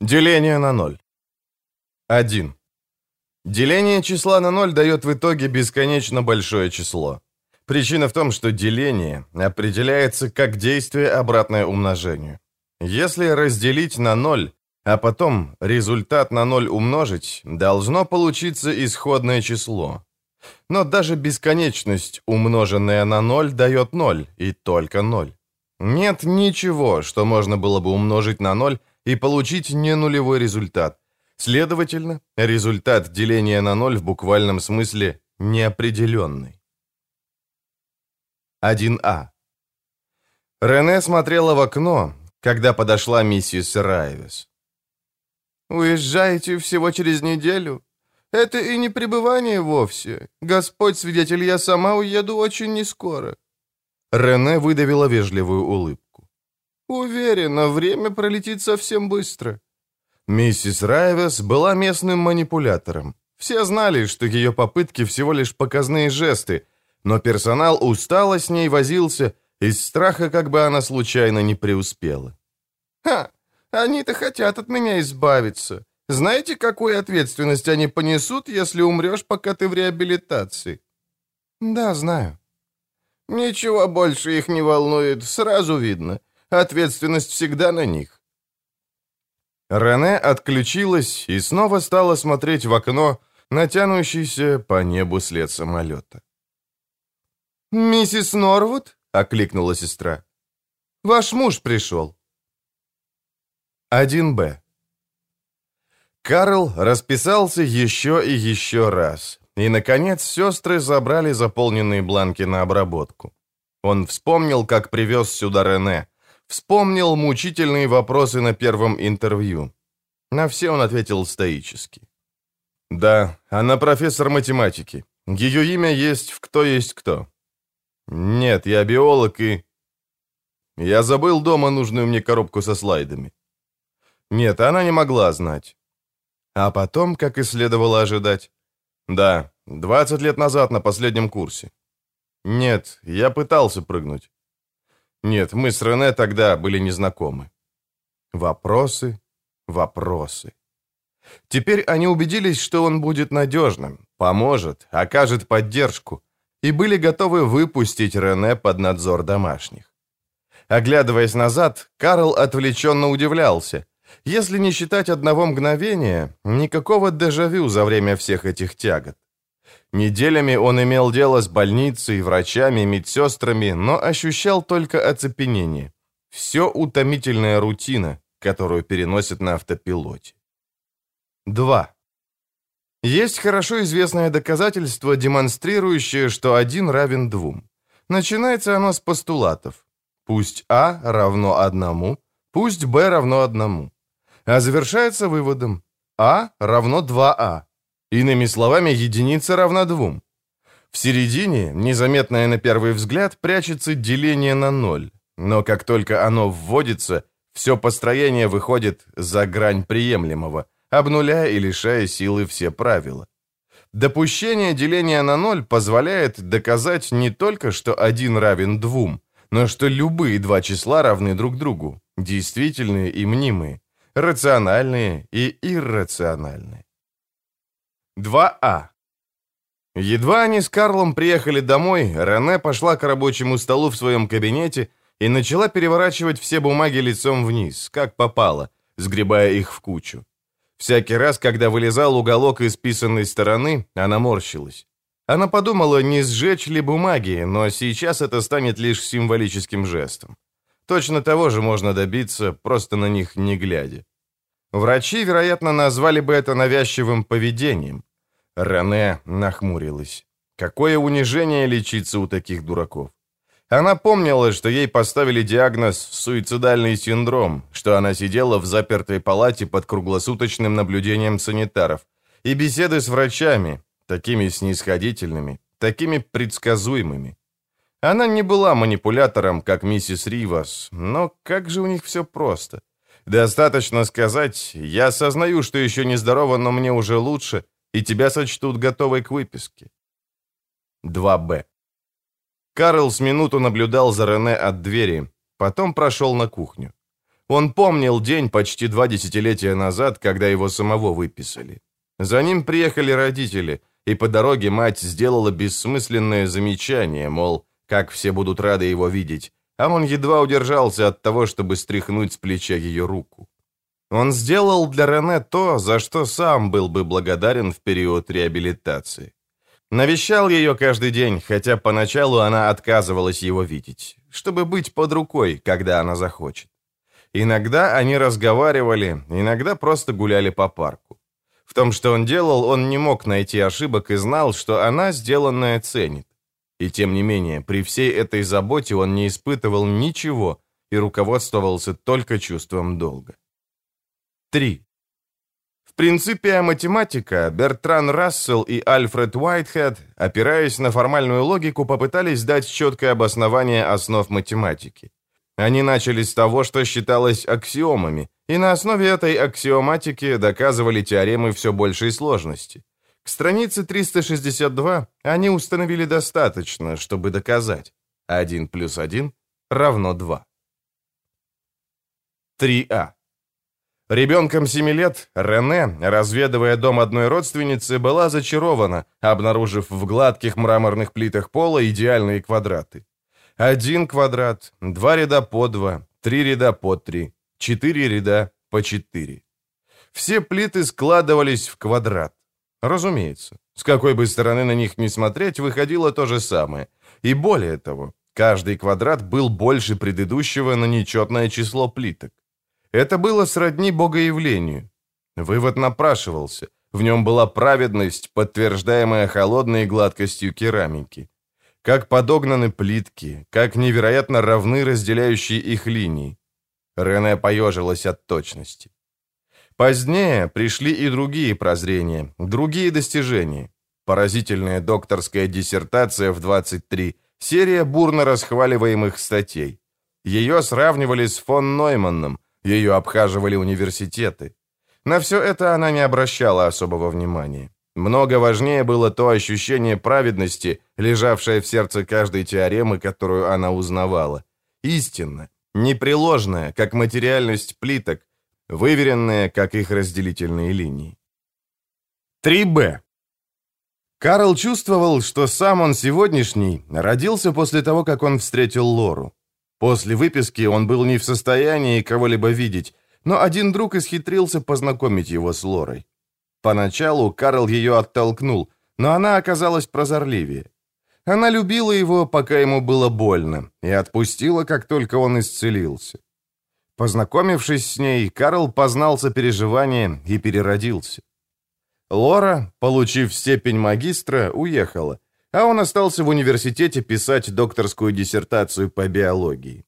Деление на ноль. 1. Деление числа на ноль дает в итоге бесконечно большое число. Причина в том, что деление определяется как действие, обратное умножению. Если разделить на ноль, а потом результат на ноль умножить, должно получиться исходное число. Но даже бесконечность, умноженная на ноль, дает ноль, и только ноль. Нет ничего, что можно было бы умножить на ноль и получить не нулевой результат. Следовательно, результат деления на ноль в буквальном смысле неопределенный. 1А. Рене смотрела в окно, когда подошла миссис Райвес. «Уезжаете всего через неделю? Это и не пребывание вовсе. Господь свидетель, я сама уеду очень нескоро». Рене выдавила вежливую улыбку. «Уверена, время пролетит совсем быстро». Миссис Райвес была местным манипулятором. Все знали, что ее попытки всего лишь показные жесты, но персонал устало с ней возился из страха, как бы она случайно не преуспела. «Ха! Они-то хотят от меня избавиться. Знаете, какую ответственность они понесут, если умрешь, пока ты в реабилитации?» «Да, знаю». «Ничего больше их не волнует, сразу видно. Ответственность всегда на них». Рене отключилась и снова стала смотреть в окно, натянущийся по небу след самолета. «Миссис Норвуд?» — окликнула сестра. «Ваш муж пришел». 1Б. Карл расписался еще и еще раз. И, наконец, сестры забрали заполненные бланки на обработку. Он вспомнил, как привез сюда Рене. Вспомнил мучительные вопросы на первом интервью. На все он ответил стоически. «Да, она профессор математики. Ее имя есть в «Кто есть кто». «Нет, я биолог и...» «Я забыл дома нужную мне коробку со слайдами». Нет, она не могла знать. А потом, как и следовало ожидать. Да, 20 лет назад на последнем курсе. Нет, я пытался прыгнуть. Нет, мы с Рене тогда были незнакомы. Вопросы, вопросы. Теперь они убедились, что он будет надежным, поможет, окажет поддержку, и были готовы выпустить Рене под надзор домашних. Оглядываясь назад, Карл отвлеченно удивлялся. Если не считать одного мгновения, никакого дежавю за время всех этих тягот. Неделями он имел дело с больницей, врачами, медсестрами, но ощущал только оцепенение. Все утомительная рутина, которую переносят на автопилоте. 2. Есть хорошо известное доказательство, демонстрирующее, что один равен двум. Начинается оно с постулатов. Пусть А равно одному, пусть Б равно одному а завершается выводом А равно 2А. Иными словами, единица равна 2. В середине, незаметное на первый взгляд, прячется деление на ноль. Но как только оно вводится, все построение выходит за грань приемлемого, обнуляя и лишая силы все правила. Допущение деления на ноль позволяет доказать не только, что один равен двум, но что любые два числа равны друг другу, действительные и мнимые рациональные и иррациональные. 2А. Едва они с Карлом приехали домой, Рене пошла к рабочему столу в своем кабинете и начала переворачивать все бумаги лицом вниз, как попало, сгребая их в кучу. Всякий раз, когда вылезал уголок исписанной стороны, она морщилась. Она подумала, не сжечь ли бумаги, но сейчас это станет лишь символическим жестом. Точно того же можно добиться, просто на них не глядя. Врачи, вероятно, назвали бы это навязчивым поведением. Рене нахмурилась. Какое унижение лечиться у таких дураков. Она помнила, что ей поставили диагноз «суицидальный синдром», что она сидела в запертой палате под круглосуточным наблюдением санитаров, и беседы с врачами, такими снисходительными, такими предсказуемыми. Она не была манипулятором, как миссис Ривас, но как же у них все просто. Достаточно сказать, я осознаю, что еще не здорово, но мне уже лучше, и тебя сочтут готовой к выписке. 2Б. Карл с минуту наблюдал за Рене от двери, потом прошел на кухню. Он помнил день почти два десятилетия назад, когда его самого выписали. За ним приехали родители, и по дороге мать сделала бессмысленное замечание, мол, как все будут рады его видеть, а он едва удержался от того, чтобы стряхнуть с плеча ее руку. Он сделал для Рене то, за что сам был бы благодарен в период реабилитации. Навещал ее каждый день, хотя поначалу она отказывалась его видеть, чтобы быть под рукой, когда она захочет. Иногда они разговаривали, иногда просто гуляли по парку. В том, что он делал, он не мог найти ошибок и знал, что она сделанное ценит. И тем не менее, при всей этой заботе он не испытывал ничего и руководствовался только чувством долга. 3. В принципе, математика Бертран Рассел и Альфред Уайтхед, опираясь на формальную логику, попытались дать четкое обоснование основ математики. Они начали с того, что считалось аксиомами, и на основе этой аксиоматики доказывали теоремы все большей сложности. К странице 362 они установили достаточно, чтобы доказать 1 плюс 1 равно 2. 3а. Ребенком 7 лет Рене, разведывая дом одной родственницы, была зачарована, обнаружив в гладких мраморных плитах пола идеальные квадраты. Один квадрат, два ряда по два, три ряда по три, четыре ряда по четыре. Все плиты складывались в квадрат. Разумеется, с какой бы стороны на них ни смотреть, выходило то же самое. И более того, каждый квадрат был больше предыдущего на нечетное число плиток. Это было сродни богоявлению. Вывод напрашивался. В нем была праведность, подтверждаемая холодной гладкостью керамики. Как подогнаны плитки, как невероятно равны разделяющие их линии. Рене поежилась от точности. Позднее пришли и другие прозрения, другие достижения. Поразительная докторская диссертация в 23, серия бурно расхваливаемых статей. Ее сравнивали с фон Нойманном, ее обхаживали университеты. На все это она не обращала особого внимания. Много важнее было то ощущение праведности, лежавшее в сердце каждой теоремы, которую она узнавала. Истинно, непреложная, как материальность плиток, выверенная, как их разделительные линии. 3Б. Карл чувствовал, что сам он сегодняшний родился после того, как он встретил Лору. После выписки он был не в состоянии кого-либо видеть, но один друг исхитрился познакомить его с Лорой. Поначалу Карл ее оттолкнул, но она оказалась прозорливее. Она любила его, пока ему было больно, и отпустила, как только он исцелился. Познакомившись с ней, Карл познал сопереживание и переродился. Лора, получив степень магистра, уехала, а он остался в университете писать докторскую диссертацию по биологии.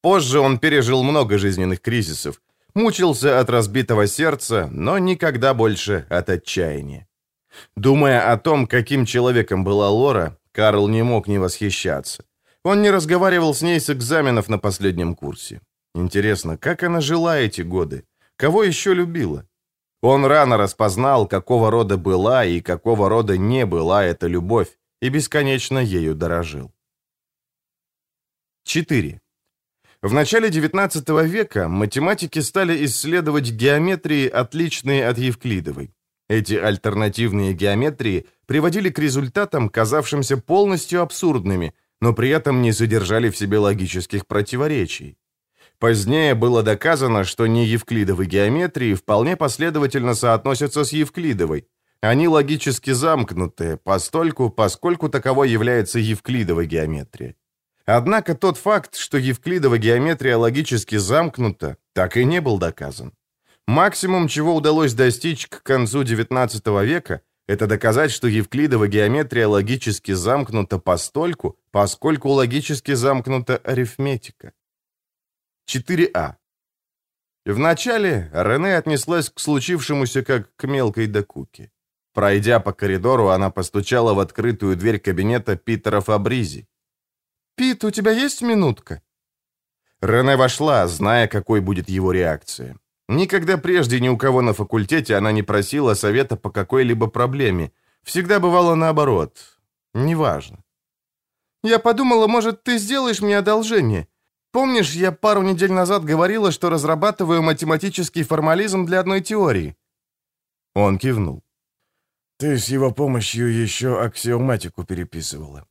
Позже он пережил много жизненных кризисов, мучился от разбитого сердца, но никогда больше от отчаяния. Думая о том, каким человеком была Лора, Карл не мог не восхищаться. Он не разговаривал с ней с экзаменов на последнем курсе. Интересно, как она жила эти годы? Кого еще любила? Он рано распознал, какого рода была и какого рода не была эта любовь, и бесконечно ею дорожил. 4. В начале XIX века математики стали исследовать геометрии, отличные от евклидовой. Эти альтернативные геометрии приводили к результатам, казавшимся полностью абсурдными, но при этом не содержали в себе логических противоречий. Позднее было доказано, что неевклидовые геометрии вполне последовательно соотносятся с евклидовой, они логически замкнуты, постольку, поскольку таковой является евклидовая геометрия. Однако тот факт, что евклидова геометрия логически замкнута, так и не был доказан. Максимум, чего удалось достичь к концу XIX века, это доказать, что евклидова геометрия логически замкнута постольку, поскольку логически замкнута арифметика. 4а. Вначале Рене отнеслась к случившемуся как к мелкой докуке. Пройдя по коридору, она постучала в открытую дверь кабинета Питера Фабризи. «Пит, у тебя есть минутка?» Рене вошла, зная, какой будет его реакция. Никогда прежде ни у кого на факультете она не просила совета по какой-либо проблеме. Всегда бывало наоборот. Неважно. «Я подумала, может, ты сделаешь мне одолжение? Помнишь, я пару недель назад говорила, что разрабатываю математический формализм для одной теории?» Он кивнул. «Ты с его помощью еще аксиоматику переписывала».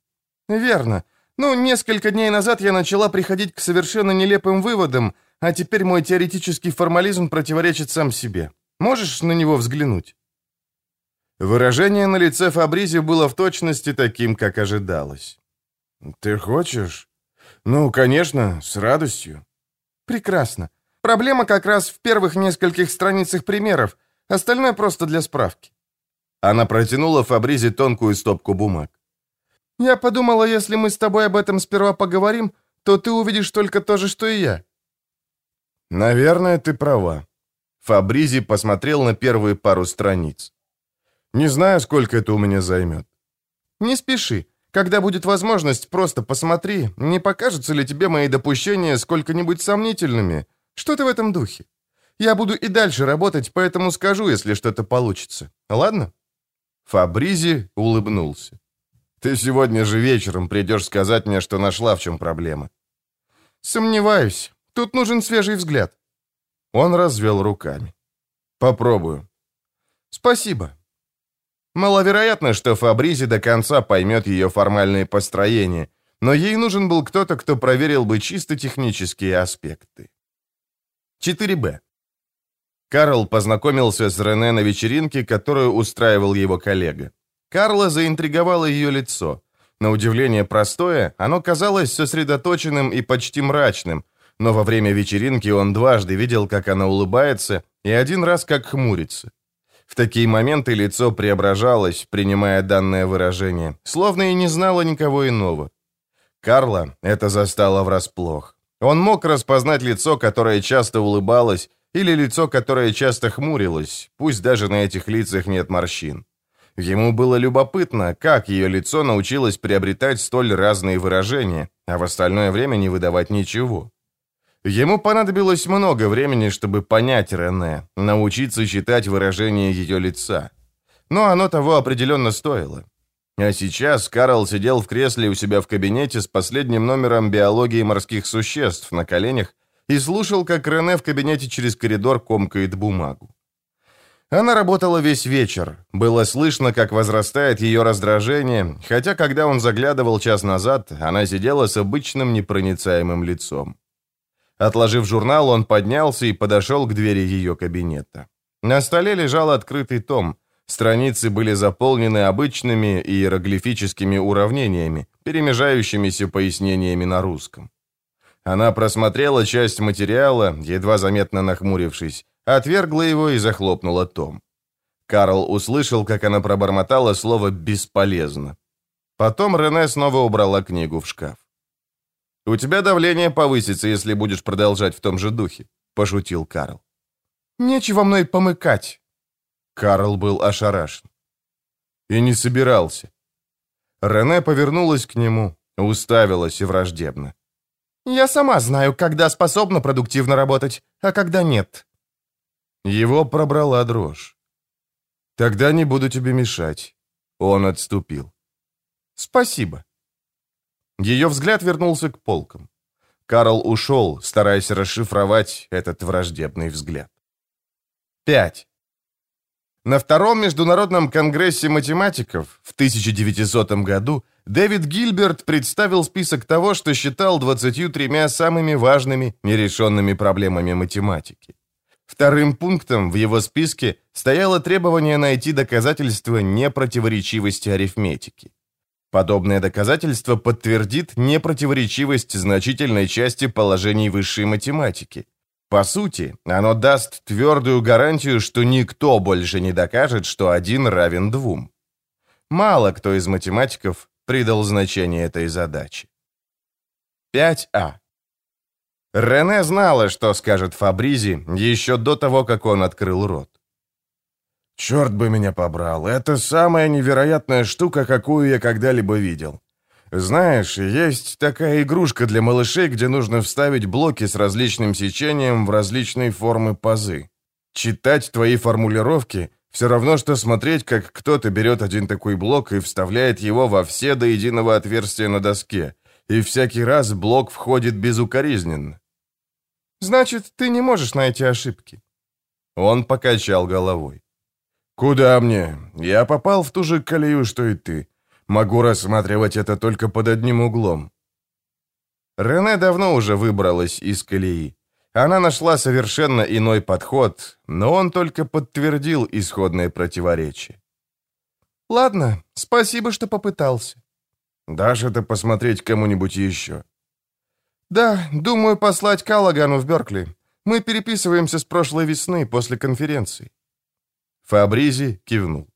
«Верно. Ну, несколько дней назад я начала приходить к совершенно нелепым выводам, а теперь мой теоретический формализм противоречит сам себе. Можешь на него взглянуть?» Выражение на лице Фабризи было в точности таким, как ожидалось. «Ты хочешь?» «Ну, конечно, с радостью». «Прекрасно. Проблема как раз в первых нескольких страницах примеров, остальное просто для справки». Она протянула Фабризе тонкую стопку бумаг. «Я подумала, если мы с тобой об этом сперва поговорим, то ты увидишь только то же, что и я». «Наверное, ты права». Фабризи посмотрел на первые пару страниц. «Не знаю, сколько это у меня займет». «Не спеши. Когда будет возможность, просто посмотри, не покажутся ли тебе мои допущения сколько-нибудь сомнительными. Что-то в этом духе. Я буду и дальше работать, поэтому скажу, если что-то получится. Ладно?» Фабризи улыбнулся. «Ты сегодня же вечером придешь сказать мне, что нашла, в чем проблема». «Сомневаюсь. Тут нужен свежий взгляд». Он развел руками. «Попробую». «Спасибо». Маловероятно, что Фабризи до конца поймет ее формальные построения, но ей нужен был кто-то, кто проверил бы чисто технические аспекты. 4Б. Карл познакомился с Рене на вечеринке, которую устраивал его коллега. Карла заинтриговало ее лицо. На удивление простое, оно казалось сосредоточенным и почти мрачным, но во время вечеринки он дважды видел, как она улыбается, и один раз как хмурится. В такие моменты лицо преображалось, принимая данное выражение, словно и не знало никого иного. Карла это застало врасплох. Он мог распознать лицо, которое часто улыбалось, или лицо, которое часто хмурилось, пусть даже на этих лицах нет морщин. Ему было любопытно, как ее лицо научилось приобретать столь разные выражения, а в остальное время не выдавать ничего. Ему понадобилось много времени, чтобы понять Рене, научиться читать выражение ее лица. Но оно того определенно стоило. А сейчас Карл сидел в кресле у себя в кабинете с последним номером биологии морских существ на коленях и слушал, как Рене в кабинете через коридор комкает бумагу. Она работала весь вечер. Было слышно, как возрастает ее раздражение, хотя, когда он заглядывал час назад, она сидела с обычным непроницаемым лицом. Отложив журнал, он поднялся и подошел к двери ее кабинета. На столе лежал открытый том. Страницы были заполнены обычными иероглифическими уравнениями, перемежающимися пояснениями на русском. Она просмотрела часть материала, едва заметно нахмурившись, отвергла его и захлопнула том. Карл услышал, как она пробормотала слово «бесполезно». Потом Рене снова убрала книгу в шкаф. «У тебя давление повысится, если будешь продолжать в том же духе», — пошутил Карл. «Нечего мной помыкать». Карл был ошарашен. И не собирался. Рене повернулась к нему, уставилась и враждебно. «Я сама знаю, когда способна продуктивно работать, а когда нет». Его пробрала дрожь. «Тогда не буду тебе мешать». Он отступил. «Спасибо». Ее взгляд вернулся к полкам. Карл ушел, стараясь расшифровать этот враждебный взгляд. 5. На Втором Международном конгрессе математиков в 1900 году Дэвид Гильберт представил список того, что считал 23 самыми важными нерешенными проблемами математики. Вторым пунктом в его списке стояло требование найти доказательства непротиворечивости арифметики. Подобное доказательство подтвердит непротиворечивость значительной части положений высшей математики. По сути, оно даст твердую гарантию, что никто больше не докажет, что один равен двум. Мало кто из математиков придал значение этой задаче. 5а. Рене знала, что скажет Фабризи еще до того, как он открыл рот. Черт бы меня побрал, это самая невероятная штука, какую я когда-либо видел. Знаешь, есть такая игрушка для малышей, где нужно вставить блоки с различным сечением в различные формы пазы. Читать твои формулировки все равно, что смотреть, как кто-то берет один такой блок и вставляет его во все до единого отверстия на доске, и всякий раз блок входит безукоризненно. Значит, ты не можешь найти ошибки. Он покачал головой. «Куда мне? Я попал в ту же колею, что и ты. Могу рассматривать это только под одним углом». Рене давно уже выбралась из колеи. Она нашла совершенно иной подход, но он только подтвердил исходное противоречие. «Ладно, спасибо, что попытался». «Дашь это посмотреть кому-нибудь еще?» «Да, думаю послать Каллагану в Беркли. Мы переписываемся с прошлой весны после конференции». Фабризи кивнул.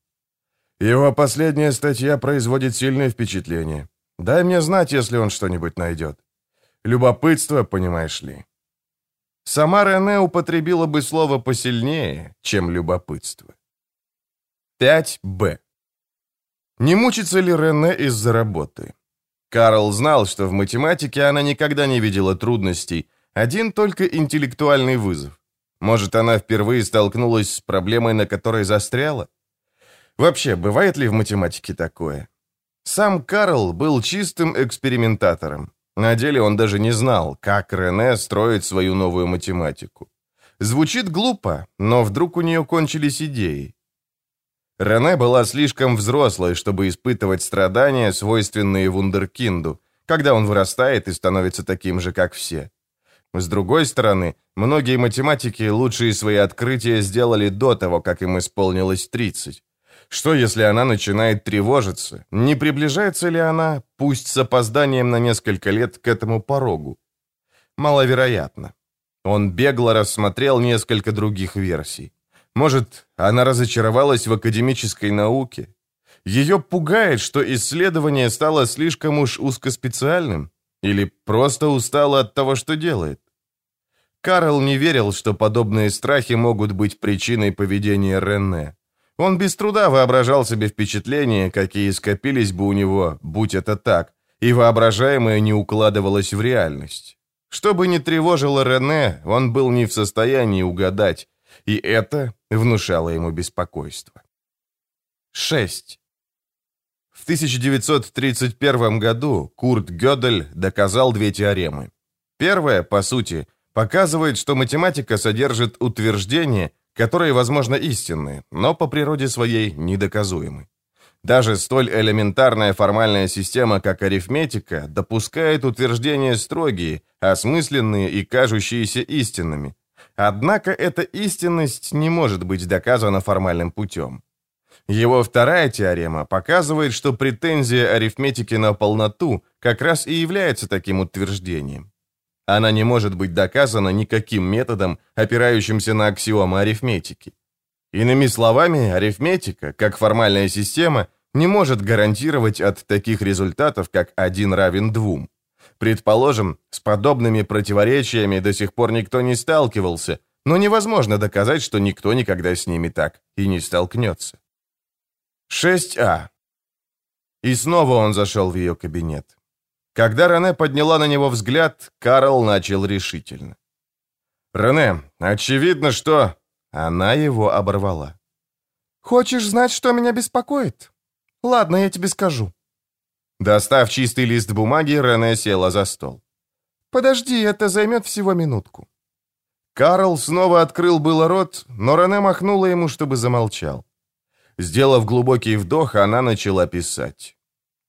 «Его последняя статья производит сильное впечатление. Дай мне знать, если он что-нибудь найдет. Любопытство, понимаешь ли». Сама Рене употребила бы слово посильнее, чем любопытство. 5Б. Не мучится ли Рене из-за работы? Карл знал, что в математике она никогда не видела трудностей, один только интеллектуальный вызов. Может, она впервые столкнулась с проблемой, на которой застряла? Вообще, бывает ли в математике такое? Сам Карл был чистым экспериментатором. На деле он даже не знал, как Рене строит свою новую математику. Звучит глупо, но вдруг у нее кончились идеи. Рене была слишком взрослой, чтобы испытывать страдания, свойственные вундеркинду, когда он вырастает и становится таким же, как все. С другой стороны, многие математики лучшие свои открытия сделали до того, как им исполнилось 30. Что, если она начинает тревожиться? Не приближается ли она, пусть с опозданием на несколько лет, к этому порогу? Маловероятно. Он бегло рассмотрел несколько других версий. Может, она разочаровалась в академической науке? Ее пугает, что исследование стало слишком уж узкоспециальным? Или просто устала от того, что делает? Карл не верил, что подобные страхи могут быть причиной поведения Рене. Он без труда воображал себе впечатления, какие скопились бы у него, будь это так, и воображаемое не укладывалось в реальность. Что бы ни тревожило Рене, он был не в состоянии угадать, и это внушало ему беспокойство. 6. В 1931 году Курт Гёдель доказал две теоремы. Первая, по сути, показывает, что математика содержит утверждения, которые, возможно, истинны, но по природе своей недоказуемы. Даже столь элементарная формальная система, как арифметика, допускает утверждения строгие, осмысленные и кажущиеся истинными, Однако эта истинность не может быть доказана формальным путем. Его вторая теорема показывает, что претензия арифметики на полноту как раз и является таким утверждением. Она не может быть доказана никаким методом, опирающимся на аксиомы арифметики. Иными словами, арифметика, как формальная система, не может гарантировать от таких результатов, как 1 равен 2. Предположим, с подобными противоречиями до сих пор никто не сталкивался, но невозможно доказать, что никто никогда с ними так и не столкнется. 6А. И снова он зашел в ее кабинет. Когда Рене подняла на него взгляд, Карл начал решительно. «Рене, очевидно, что...» Она его оборвала. «Хочешь знать, что меня беспокоит? Ладно, я тебе скажу. Достав чистый лист бумаги, Рене села за стол. «Подожди, это займет всего минутку». Карл снова открыл было рот, но Рене махнула ему, чтобы замолчал. Сделав глубокий вдох, она начала писать.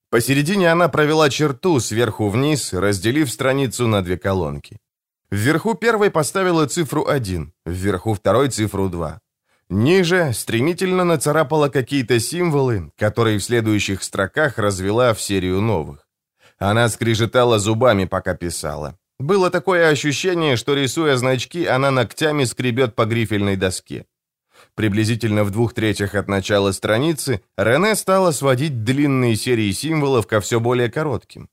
Посередине она провела черту сверху вниз, разделив страницу на две колонки. Вверху первой поставила цифру 1, вверху второй цифру 2. Ниже стремительно нацарапала какие-то символы, которые в следующих строках развела в серию новых. Она скрежетала зубами, пока писала. Было такое ощущение, что, рисуя значки, она ногтями скребет по грифельной доске. Приблизительно в двух третьих от начала страницы Рене стала сводить длинные серии символов ко все более коротким.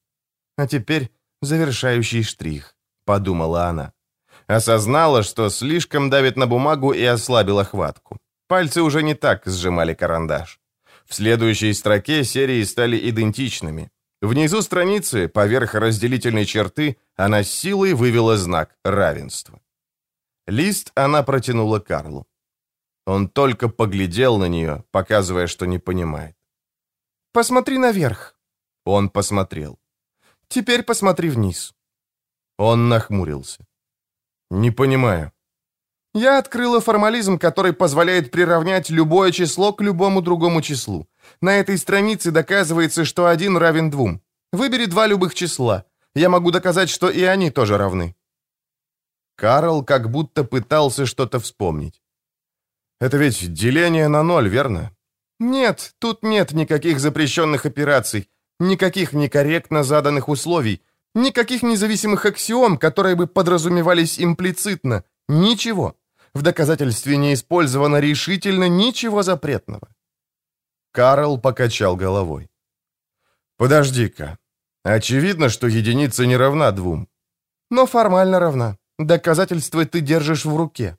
«А теперь завершающий штрих», — подумала она. Осознала, что слишком давит на бумагу и ослабила хватку. Пальцы уже не так сжимали карандаш. В следующей строке серии стали идентичными. Внизу страницы, поверх разделительной черты, она силой вывела знак равенства. Лист она протянула Карлу. Он только поглядел на нее, показывая, что не понимает. «Посмотри наверх». Он посмотрел. Теперь посмотри вниз». Он нахмурился. «Не понимаю». Я открыла формализм, который позволяет приравнять любое число к любому другому числу. На этой странице доказывается, что один равен двум. Выбери два любых числа. Я могу доказать, что и они тоже равны. Карл как будто пытался что-то вспомнить. «Это ведь деление на ноль, верно?» «Нет, тут нет никаких запрещенных операций, никаких некорректно заданных условий, никаких независимых аксиом, которые бы подразумевались имплицитно. Ничего. В доказательстве не использовано решительно ничего запретного». Карл покачал головой. «Подожди-ка. Очевидно, что единица не равна двум». «Но формально равна. Доказательства ты держишь в руке.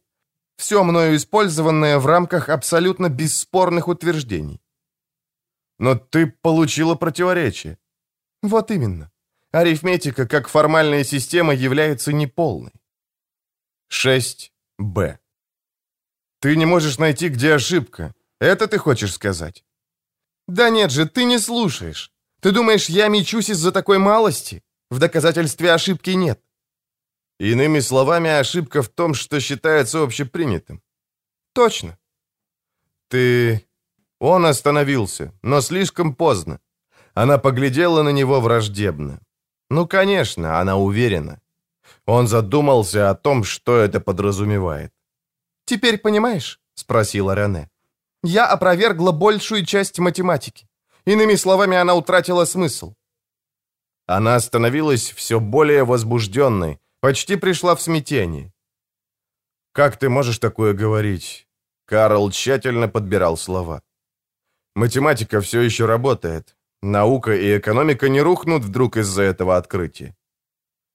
Все мною использованное в рамках абсолютно бесспорных утверждений». «Но ты получила противоречие». «Вот именно. Арифметика как формальная система является неполной». 6б. Ты не можешь найти, где ошибка. Это ты хочешь сказать? Да нет же, ты не слушаешь. Ты думаешь, я мечусь из-за такой малости? В доказательстве ошибки нет. Иными словами, ошибка в том, что считается общепринятым. Точно. Ты... Он остановился, но слишком поздно. Она поглядела на него враждебно. Ну, конечно, она уверена. Он задумался о том, что это подразумевает. «Теперь понимаешь?» — спросила Рене. «Я опровергла большую часть математики. Иными словами, она утратила смысл». Она становилась все более возбужденной, почти пришла в смятение. «Как ты можешь такое говорить?» Карл тщательно подбирал слова. «Математика все еще работает. Наука и экономика не рухнут вдруг из-за этого открытия.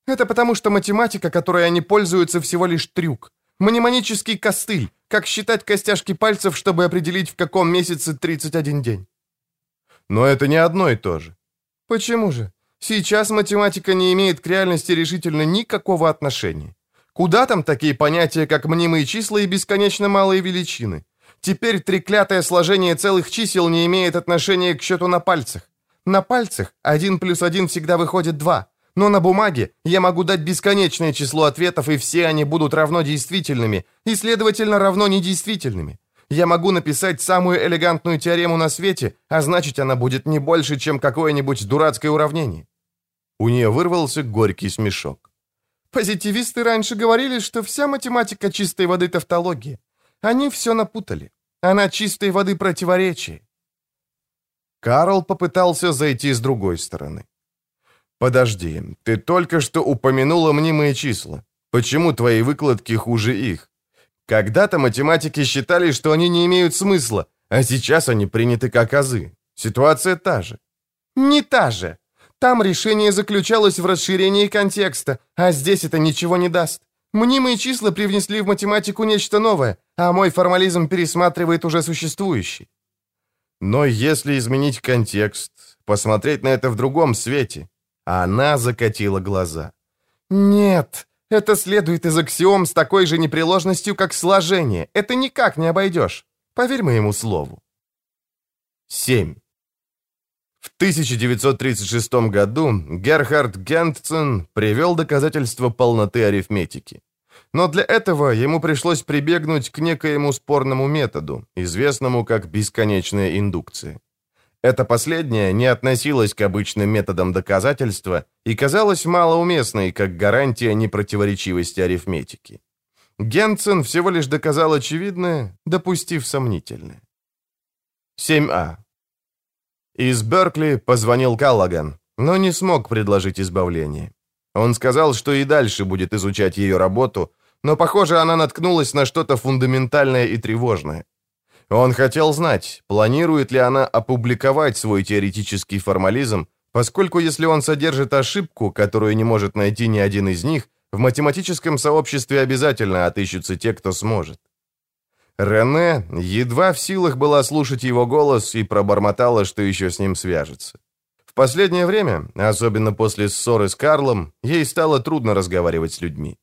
Это потому, что математика, которой они пользуются, всего лишь трюк. Мнемонический костыль, как считать костяшки пальцев, чтобы определить, в каком месяце 31 день. Но это не одно и то же. Почему же? Сейчас математика не имеет к реальности решительно никакого отношения. Куда там такие понятия, как мнимые числа и бесконечно малые величины? Теперь треклятое сложение целых чисел не имеет отношения к счету на пальцах. На пальцах 1 плюс 1 всегда выходит 2, но на бумаге я могу дать бесконечное число ответов, и все они будут равно действительными, и, следовательно, равно недействительными. Я могу написать самую элегантную теорему на свете, а значит, она будет не больше, чем какое-нибудь дурацкое уравнение». У нее вырвался горький смешок. «Позитивисты раньше говорили, что вся математика чистой воды тавтология. Они все напутали. Она чистой воды противоречие». Карл попытался зайти с другой стороны. «Подожди, ты только что упомянула мнимые числа. Почему твои выкладки хуже их? Когда-то математики считали, что они не имеют смысла, а сейчас они приняты как азы. Ситуация та же». «Не та же. Там решение заключалось в расширении контекста, а здесь это ничего не даст. Мнимые числа привнесли в математику нечто новое, а мой формализм пересматривает уже существующий». Но если изменить контекст, посмотреть на это в другом свете, она закатила глаза. «Нет, это следует из аксиом с такой же непреложностью, как сложение. Это никак не обойдешь. Поверь моему слову». 7. В 1936 году Герхард Гентцен привел доказательства полноты арифметики. Но для этого ему пришлось прибегнуть к некоему спорному методу, известному как бесконечная индукция. Это последнее не относилось к обычным методам доказательства и казалось малоуместной как гарантия непротиворечивости арифметики. Генцен всего лишь доказал очевидное, допустив сомнительное. 7а. Из Беркли позвонил Каллаган, но не смог предложить избавление. Он сказал, что и дальше будет изучать ее работу, но, похоже, она наткнулась на что-то фундаментальное и тревожное. Он хотел знать, планирует ли она опубликовать свой теоретический формализм, поскольку если он содержит ошибку, которую не может найти ни один из них, в математическом сообществе обязательно отыщутся те, кто сможет. Рене едва в силах была слушать его голос и пробормотала, что еще с ним свяжется. В последнее время, особенно после ссоры с Карлом, ей стало трудно разговаривать с людьми.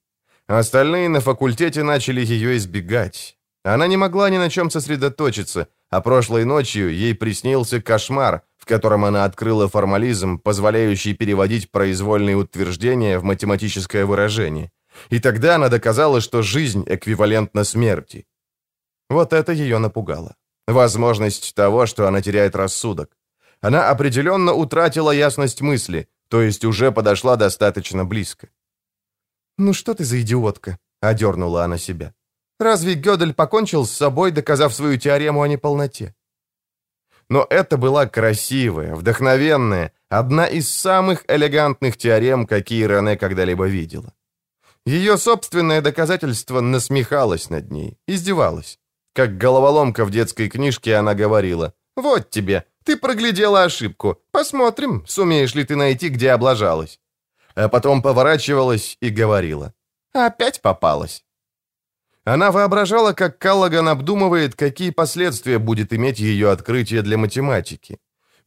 Остальные на факультете начали ее избегать. Она не могла ни на чем сосредоточиться, а прошлой ночью ей приснился кошмар, в котором она открыла формализм, позволяющий переводить произвольные утверждения в математическое выражение. И тогда она доказала, что жизнь эквивалентна смерти. Вот это ее напугало. Возможность того, что она теряет рассудок. Она определенно утратила ясность мысли, то есть уже подошла достаточно близко. «Ну что ты за идиотка?» — одернула она себя. «Разве Гёдель покончил с собой, доказав свою теорему о неполноте?» Но это была красивая, вдохновенная, одна из самых элегантных теорем, какие Рене когда-либо видела. Ее собственное доказательство насмехалось над ней, издевалось. Как головоломка в детской книжке она говорила, «Вот тебе, ты проглядела ошибку, посмотрим, сумеешь ли ты найти, где облажалась». А потом поворачивалась и говорила, «Опять попалась». Она воображала, как Каллаган обдумывает, какие последствия будет иметь ее открытие для математики.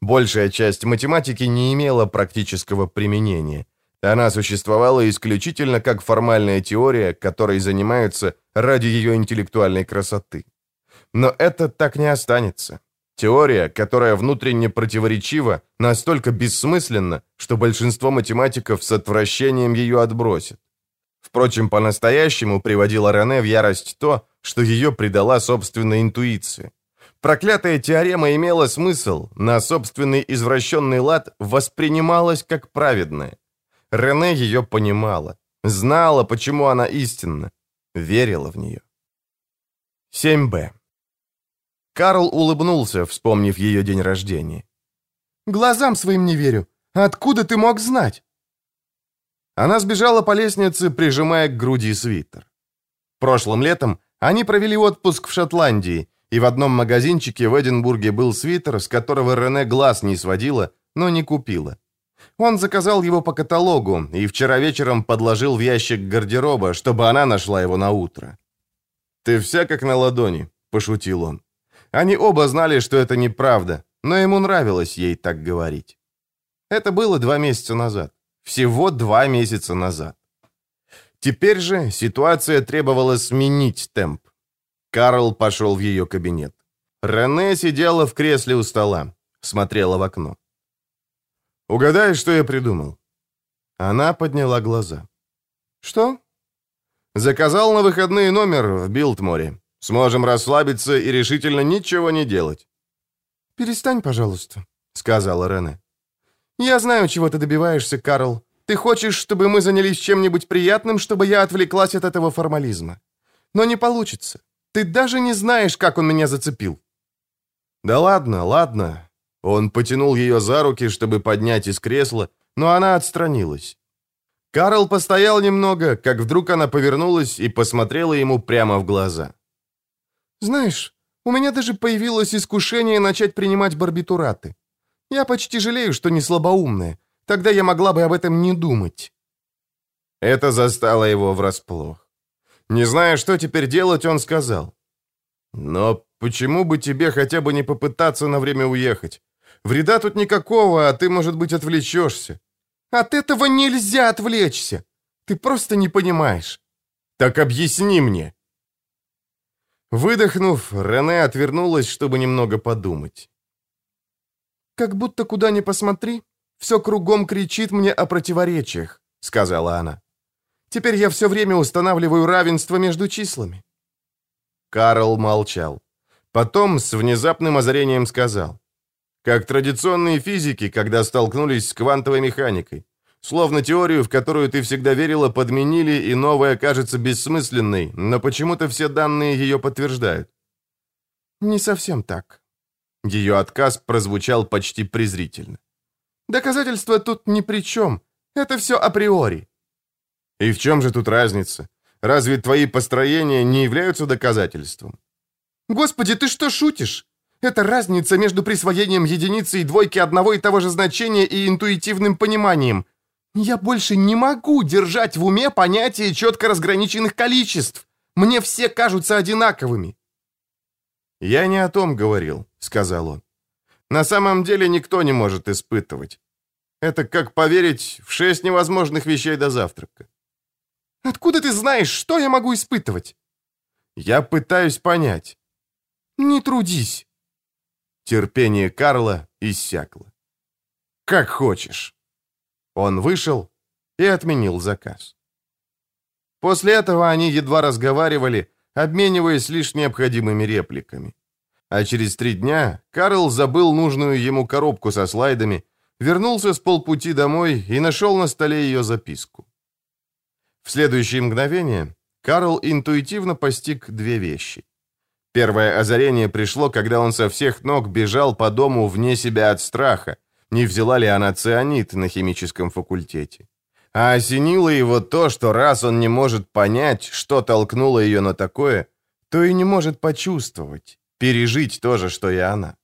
Большая часть математики не имела практического применения. Она существовала исключительно как формальная теория, которой занимаются ради ее интеллектуальной красоты. Но это так не останется. Теория, которая внутренне противоречива, настолько бессмысленна, что большинство математиков с отвращением ее отбросят. Впрочем, по-настоящему приводило Рене в ярость то, что ее предала собственная интуиция. Проклятая теорема имела смысл, на собственный извращенный лад воспринималась как праведная. Рене ее понимала, знала, почему она истинна, верила в нее. 7б. Карл улыбнулся, вспомнив ее день рождения. «Глазам своим не верю. Откуда ты мог знать?» Она сбежала по лестнице, прижимая к груди свитер. Прошлым летом они провели отпуск в Шотландии, и в одном магазинчике в Эдинбурге был свитер, с которого Рене глаз не сводила, но не купила. Он заказал его по каталогу и вчера вечером подложил в ящик гардероба, чтобы она нашла его на утро. «Ты вся как на ладони», — пошутил он. Они оба знали, что это неправда, но ему нравилось ей так говорить. Это было два месяца назад. Всего два месяца назад. Теперь же ситуация требовала сменить темп. Карл пошел в ее кабинет. Рене сидела в кресле у стола, смотрела в окно. «Угадай, что я придумал?» Она подняла глаза. «Что?» «Заказал на выходные номер в Билтморе. Сможем расслабиться и решительно ничего не делать». «Перестань, пожалуйста», — сказала Рене. «Я знаю, чего ты добиваешься, Карл. Ты хочешь, чтобы мы занялись чем-нибудь приятным, чтобы я отвлеклась от этого формализма. Но не получится. Ты даже не знаешь, как он меня зацепил». «Да ладно, ладно». Он потянул ее за руки, чтобы поднять из кресла, но она отстранилась. Карл постоял немного, как вдруг она повернулась и посмотрела ему прямо в глаза. «Знаешь, у меня даже появилось искушение начать принимать барбитураты. Я почти жалею, что не слабоумная. Тогда я могла бы об этом не думать». Это застало его врасплох. Не зная, что теперь делать, он сказал. «Но почему бы тебе хотя бы не попытаться на время уехать? Вреда тут никакого, а ты, может быть, отвлечешься». «От этого нельзя отвлечься. Ты просто не понимаешь». «Так объясни мне». Выдохнув, Рене отвернулась, чтобы немного подумать. «Как будто куда ни посмотри, все кругом кричит мне о противоречиях», — сказала она. «Теперь я все время устанавливаю равенство между числами». Карл молчал. Потом с внезапным озарением сказал. «Как традиционные физики, когда столкнулись с квантовой механикой. Словно теорию, в которую ты всегда верила, подменили, и новая кажется бессмысленной, но почему-то все данные ее подтверждают». «Не совсем так». Ее отказ прозвучал почти презрительно. Доказательства тут ни при чем. Это все априори». «И в чем же тут разница? Разве твои построения не являются доказательством?» «Господи, ты что, шутишь? Это разница между присвоением единицы и двойки одного и того же значения и интуитивным пониманием. Я больше не могу держать в уме понятие четко разграниченных количеств. Мне все кажутся одинаковыми». «Я не о том говорил», — сказал он. На самом деле никто не может испытывать. Это как поверить в шесть невозможных вещей до завтрака. Откуда ты знаешь, что я могу испытывать? Я пытаюсь понять». «Не трудись». Терпение Карла иссякло. «Как хочешь». Он вышел и отменил заказ. После этого они едва разговаривали, обмениваясь лишь необходимыми репликами. А через три дня Карл забыл нужную ему коробку со слайдами, вернулся с полпути домой и нашел на столе ее записку. В следующее мгновение Карл интуитивно постиг две вещи. Первое озарение пришло, когда он со всех ног бежал по дому вне себя от страха, не взяла ли она цианид на химическом факультете. А осенило его то, что раз он не может понять, что толкнуло ее на такое, то и не может почувствовать, пережить то же, что и она.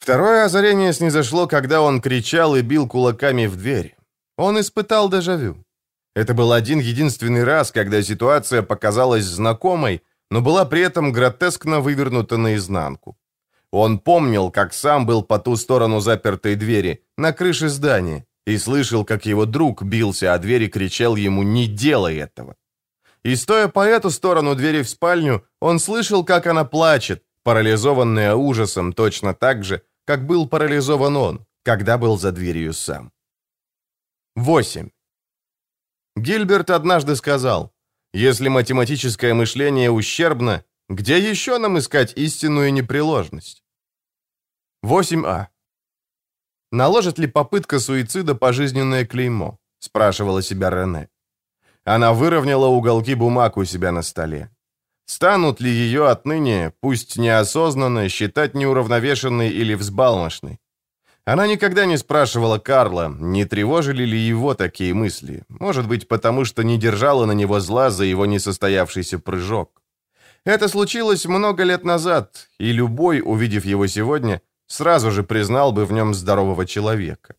Второе озарение снизошло, когда он кричал и бил кулаками в дверь. Он испытал дежавю. Это был один единственный раз, когда ситуация показалась знакомой, но была при этом гротескно вывернута наизнанку. Он помнил, как сам был по ту сторону запертой двери, на крыше здания, и слышал, как его друг бился о дверь и кричал ему «Не делай этого!». И стоя по эту сторону двери в спальню, он слышал, как она плачет, парализованная ужасом точно так же, как был парализован он, когда был за дверью сам. 8. Гильберт однажды сказал, «Если математическое мышление ущербно, где еще нам искать истинную непреложность?» 8а. Наложит ли попытка суицида пожизненное клеймо? Спрашивала себя Рене. Она выровняла уголки бумаг у себя на столе. Станут ли ее отныне, пусть неосознанно, считать неуравновешенной или взбалмошной? Она никогда не спрашивала Карла, не тревожили ли его такие мысли. Может быть, потому что не держала на него зла за его несостоявшийся прыжок. Это случилось много лет назад, и любой, увидев его сегодня, сразу же признал бы в нем здорового человека.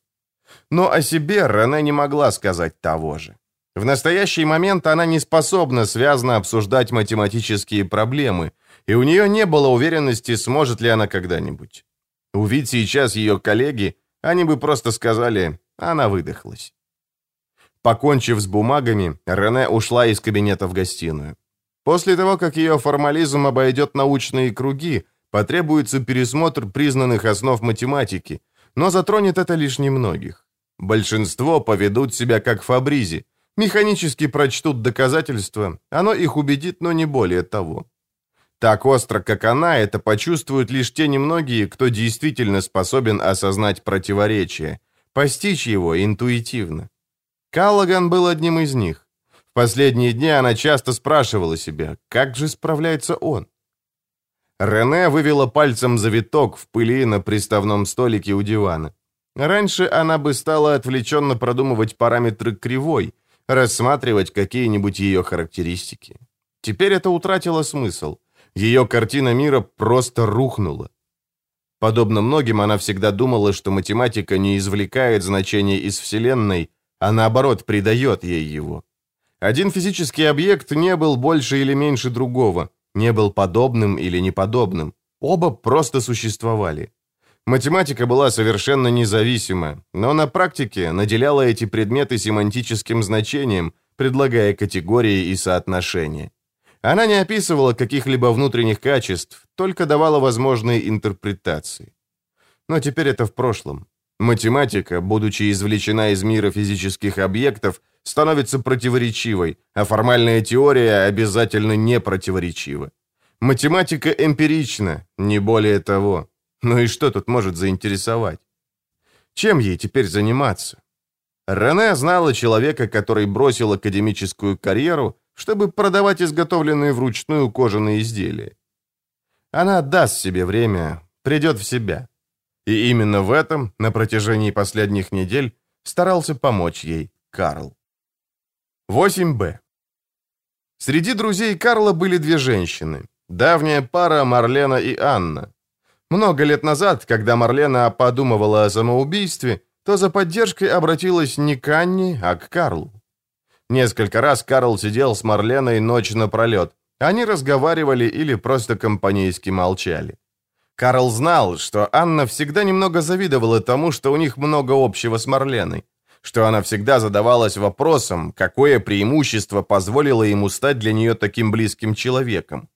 Но о себе Рене не могла сказать того же. В настоящий момент она не способна связно обсуждать математические проблемы, и у нее не было уверенности, сможет ли она когда-нибудь. Увидеть сейчас ее коллеги, они бы просто сказали, она выдохлась. Покончив с бумагами, Рене ушла из кабинета в гостиную. После того, как ее формализм обойдет научные круги, потребуется пересмотр признанных основ математики, но затронет это лишь немногих. Большинство поведут себя как Фабризи, механически прочтут доказательства, оно их убедит, но не более того. Так остро, как она, это почувствуют лишь те немногие, кто действительно способен осознать противоречие, постичь его интуитивно. Каллаган был одним из них. В последние дни она часто спрашивала себя, как же справляется он? Рене вывела пальцем завиток в пыли на приставном столике у дивана. Раньше она бы стала отвлеченно продумывать параметры кривой, рассматривать какие-нибудь ее характеристики. Теперь это утратило смысл. Ее картина мира просто рухнула. Подобно многим, она всегда думала, что математика не извлекает значения из Вселенной, а наоборот придает ей его. Один физический объект не был больше или меньше другого, не был подобным или неподобным. Оба просто существовали. Математика была совершенно независима, но на практике наделяла эти предметы семантическим значением, предлагая категории и соотношения. Она не описывала каких-либо внутренних качеств, только давала возможные интерпретации. Но теперь это в прошлом. Математика, будучи извлечена из мира физических объектов, становится противоречивой, а формальная теория обязательно не противоречива. Математика эмпирична, не более того. Ну и что тут может заинтересовать? Чем ей теперь заниматься? Рене знала человека, который бросил академическую карьеру, чтобы продавать изготовленные вручную кожаные изделия. Она даст себе время, придет в себя. И именно в этом, на протяжении последних недель, старался помочь ей Карл. 8Б. Среди друзей Карла были две женщины. Давняя пара Марлена и Анна. Много лет назад, когда Марлена подумывала о самоубийстве, то за поддержкой обратилась не к Анне, а к Карлу. Несколько раз Карл сидел с Марленой ночь напролет. Они разговаривали или просто компанейски молчали. Карл знал, что Анна всегда немного завидовала тому, что у них много общего с Марленой что она всегда задавалась вопросом, какое преимущество позволило ему стать для нее таким близким человеком.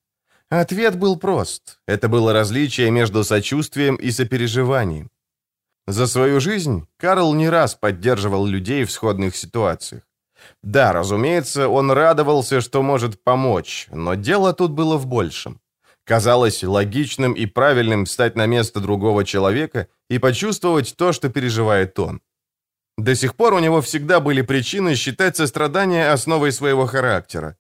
Ответ был прост. Это было различие между сочувствием и сопереживанием. За свою жизнь Карл не раз поддерживал людей в сходных ситуациях. Да, разумеется, он радовался, что может помочь, но дело тут было в большем. Казалось логичным и правильным встать на место другого человека и почувствовать то, что переживает он. До сих пор у него всегда были причины считать сострадание основой своего характера.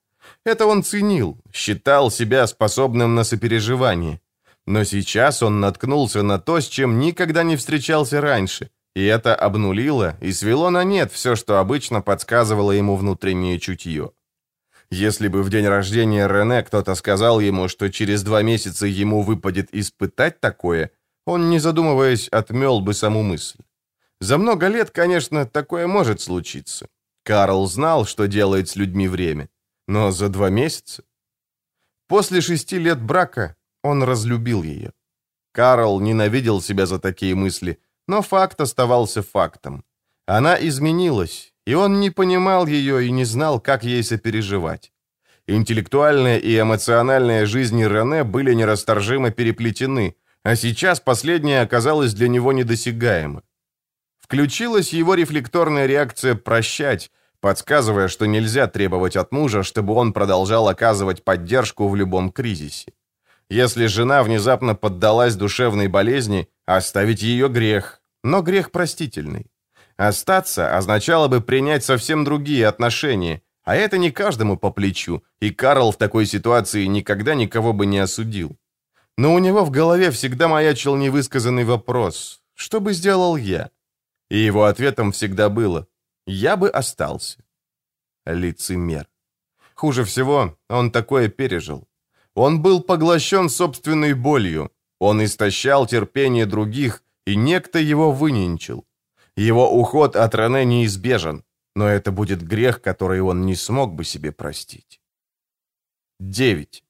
Это он ценил, считал себя способным на сопереживание. Но сейчас он наткнулся на то, с чем никогда не встречался раньше, и это обнулило и свело на нет все, что обычно подсказывало ему внутреннее чутье. Если бы в день рождения Рене кто-то сказал ему, что через два месяца ему выпадет испытать такое, он, не задумываясь, отмел бы саму мысль. За много лет, конечно, такое может случиться. Карл знал, что делает с людьми время. Но за два месяца? После шести лет брака он разлюбил ее. Карл ненавидел себя за такие мысли, но факт оставался фактом. Она изменилась, и он не понимал ее и не знал, как ей сопереживать. Интеллектуальная и эмоциональная жизни Рене были нерасторжимо переплетены, а сейчас последняя оказалась для него недосягаема. Включилась его рефлекторная реакция «прощать», подсказывая, что нельзя требовать от мужа, чтобы он продолжал оказывать поддержку в любом кризисе. Если жена внезапно поддалась душевной болезни, оставить ее грех, но грех простительный. Остаться означало бы принять совсем другие отношения, а это не каждому по плечу, и Карл в такой ситуации никогда никого бы не осудил. Но у него в голове всегда маячил невысказанный вопрос «Что бы сделал я?» И его ответом всегда было «Я бы остался». Лицемер. Хуже всего, он такое пережил. Он был поглощен собственной болью. Он истощал терпение других, и некто его выненчил. Его уход от Рене неизбежен, но это будет грех, который он не смог бы себе простить. 9.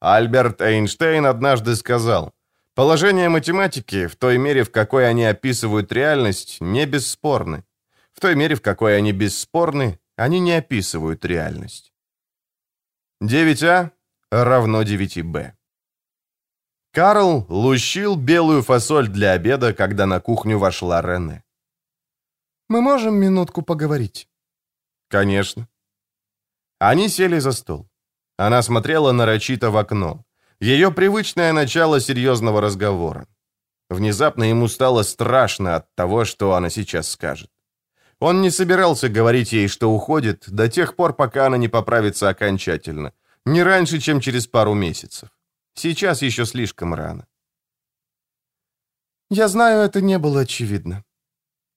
Альберт Эйнштейн однажды сказал, Положения математики, в той мере, в какой они описывают реальность, не бесспорны. В той мере, в какой они бесспорны, они не описывают реальность. 9а равно 9b. Карл лущил белую фасоль для обеда, когда на кухню вошла Рене. «Мы можем минутку поговорить?» «Конечно». Они сели за стол. Она смотрела нарочито в окно. Ее привычное начало серьезного разговора. Внезапно ему стало страшно от того, что она сейчас скажет. Он не собирался говорить ей, что уходит, до тех пор, пока она не поправится окончательно. Не раньше, чем через пару месяцев. Сейчас еще слишком рано. «Я знаю, это не было очевидно».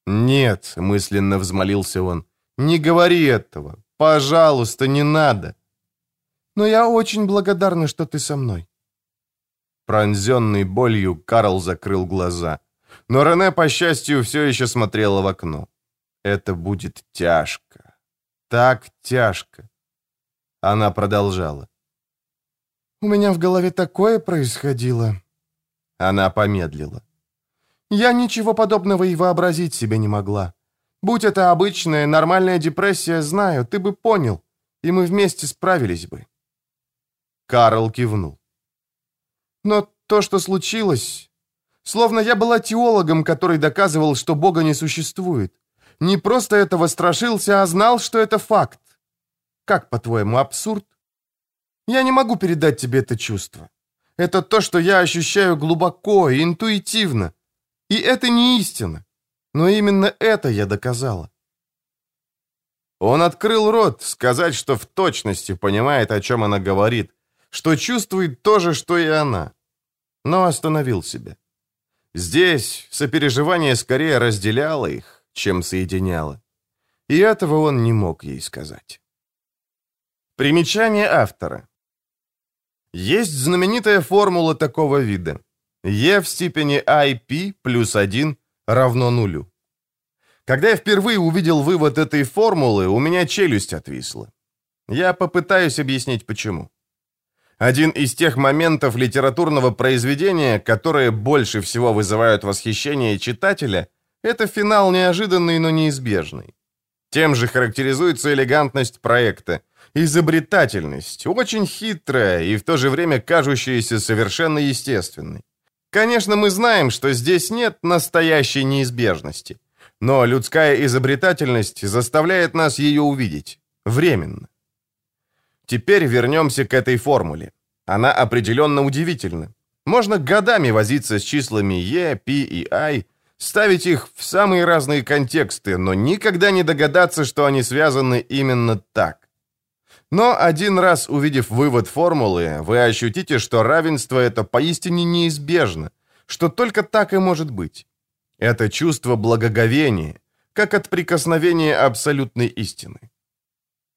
«Нет», — мысленно взмолился он, — «не говори этого. Пожалуйста, не надо но я очень благодарна, что ты со мной». Пронзенный болью, Карл закрыл глаза. Но Рене, по счастью, все еще смотрела в окно. «Это будет тяжко. Так тяжко». Она продолжала. «У меня в голове такое происходило». Она помедлила. «Я ничего подобного и вообразить себе не могла. Будь это обычная, нормальная депрессия, знаю, ты бы понял, и мы вместе справились бы». Карл кивнул. «Но то, что случилось... Словно я была теологом, который доказывал, что Бога не существует. Не просто этого страшился, а знал, что это факт. Как, по-твоему, абсурд? Я не могу передать тебе это чувство. Это то, что я ощущаю глубоко и интуитивно. И это не истина. Но именно это я доказала. Он открыл рот, сказать, что в точности понимает, о чем она говорит, что чувствует то же, что и она. Но остановил себя. Здесь сопереживание скорее разделяло их, чем соединяло. И этого он не мог ей сказать. Примечание автора. Есть знаменитая формула такого вида. E в степени IP плюс 1 равно нулю. Когда я впервые увидел вывод этой формулы, у меня челюсть отвисла. Я попытаюсь объяснить почему. Один из тех моментов литературного произведения, которые больше всего вызывают восхищение читателя, Это финал неожиданный, но неизбежный. Тем же характеризуется элегантность проекта, изобретательность, очень хитрая и в то же время кажущаяся совершенно естественной. Конечно, мы знаем, что здесь нет настоящей неизбежности, но людская изобретательность заставляет нас ее увидеть. Временно. Теперь вернемся к этой формуле. Она определенно удивительна. Можно годами возиться с числами E, P и I, ставить их в самые разные контексты, но никогда не догадаться, что они связаны именно так. Но один раз увидев вывод формулы, вы ощутите, что равенство это поистине неизбежно, что только так и может быть. Это чувство благоговения, как от прикосновения абсолютной истины.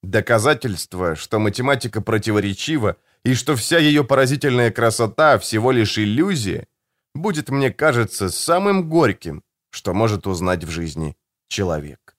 Доказательство, что математика противоречива и что вся ее поразительная красота всего лишь иллюзия, будет, мне кажется, самым горьким, что может узнать в жизни человек.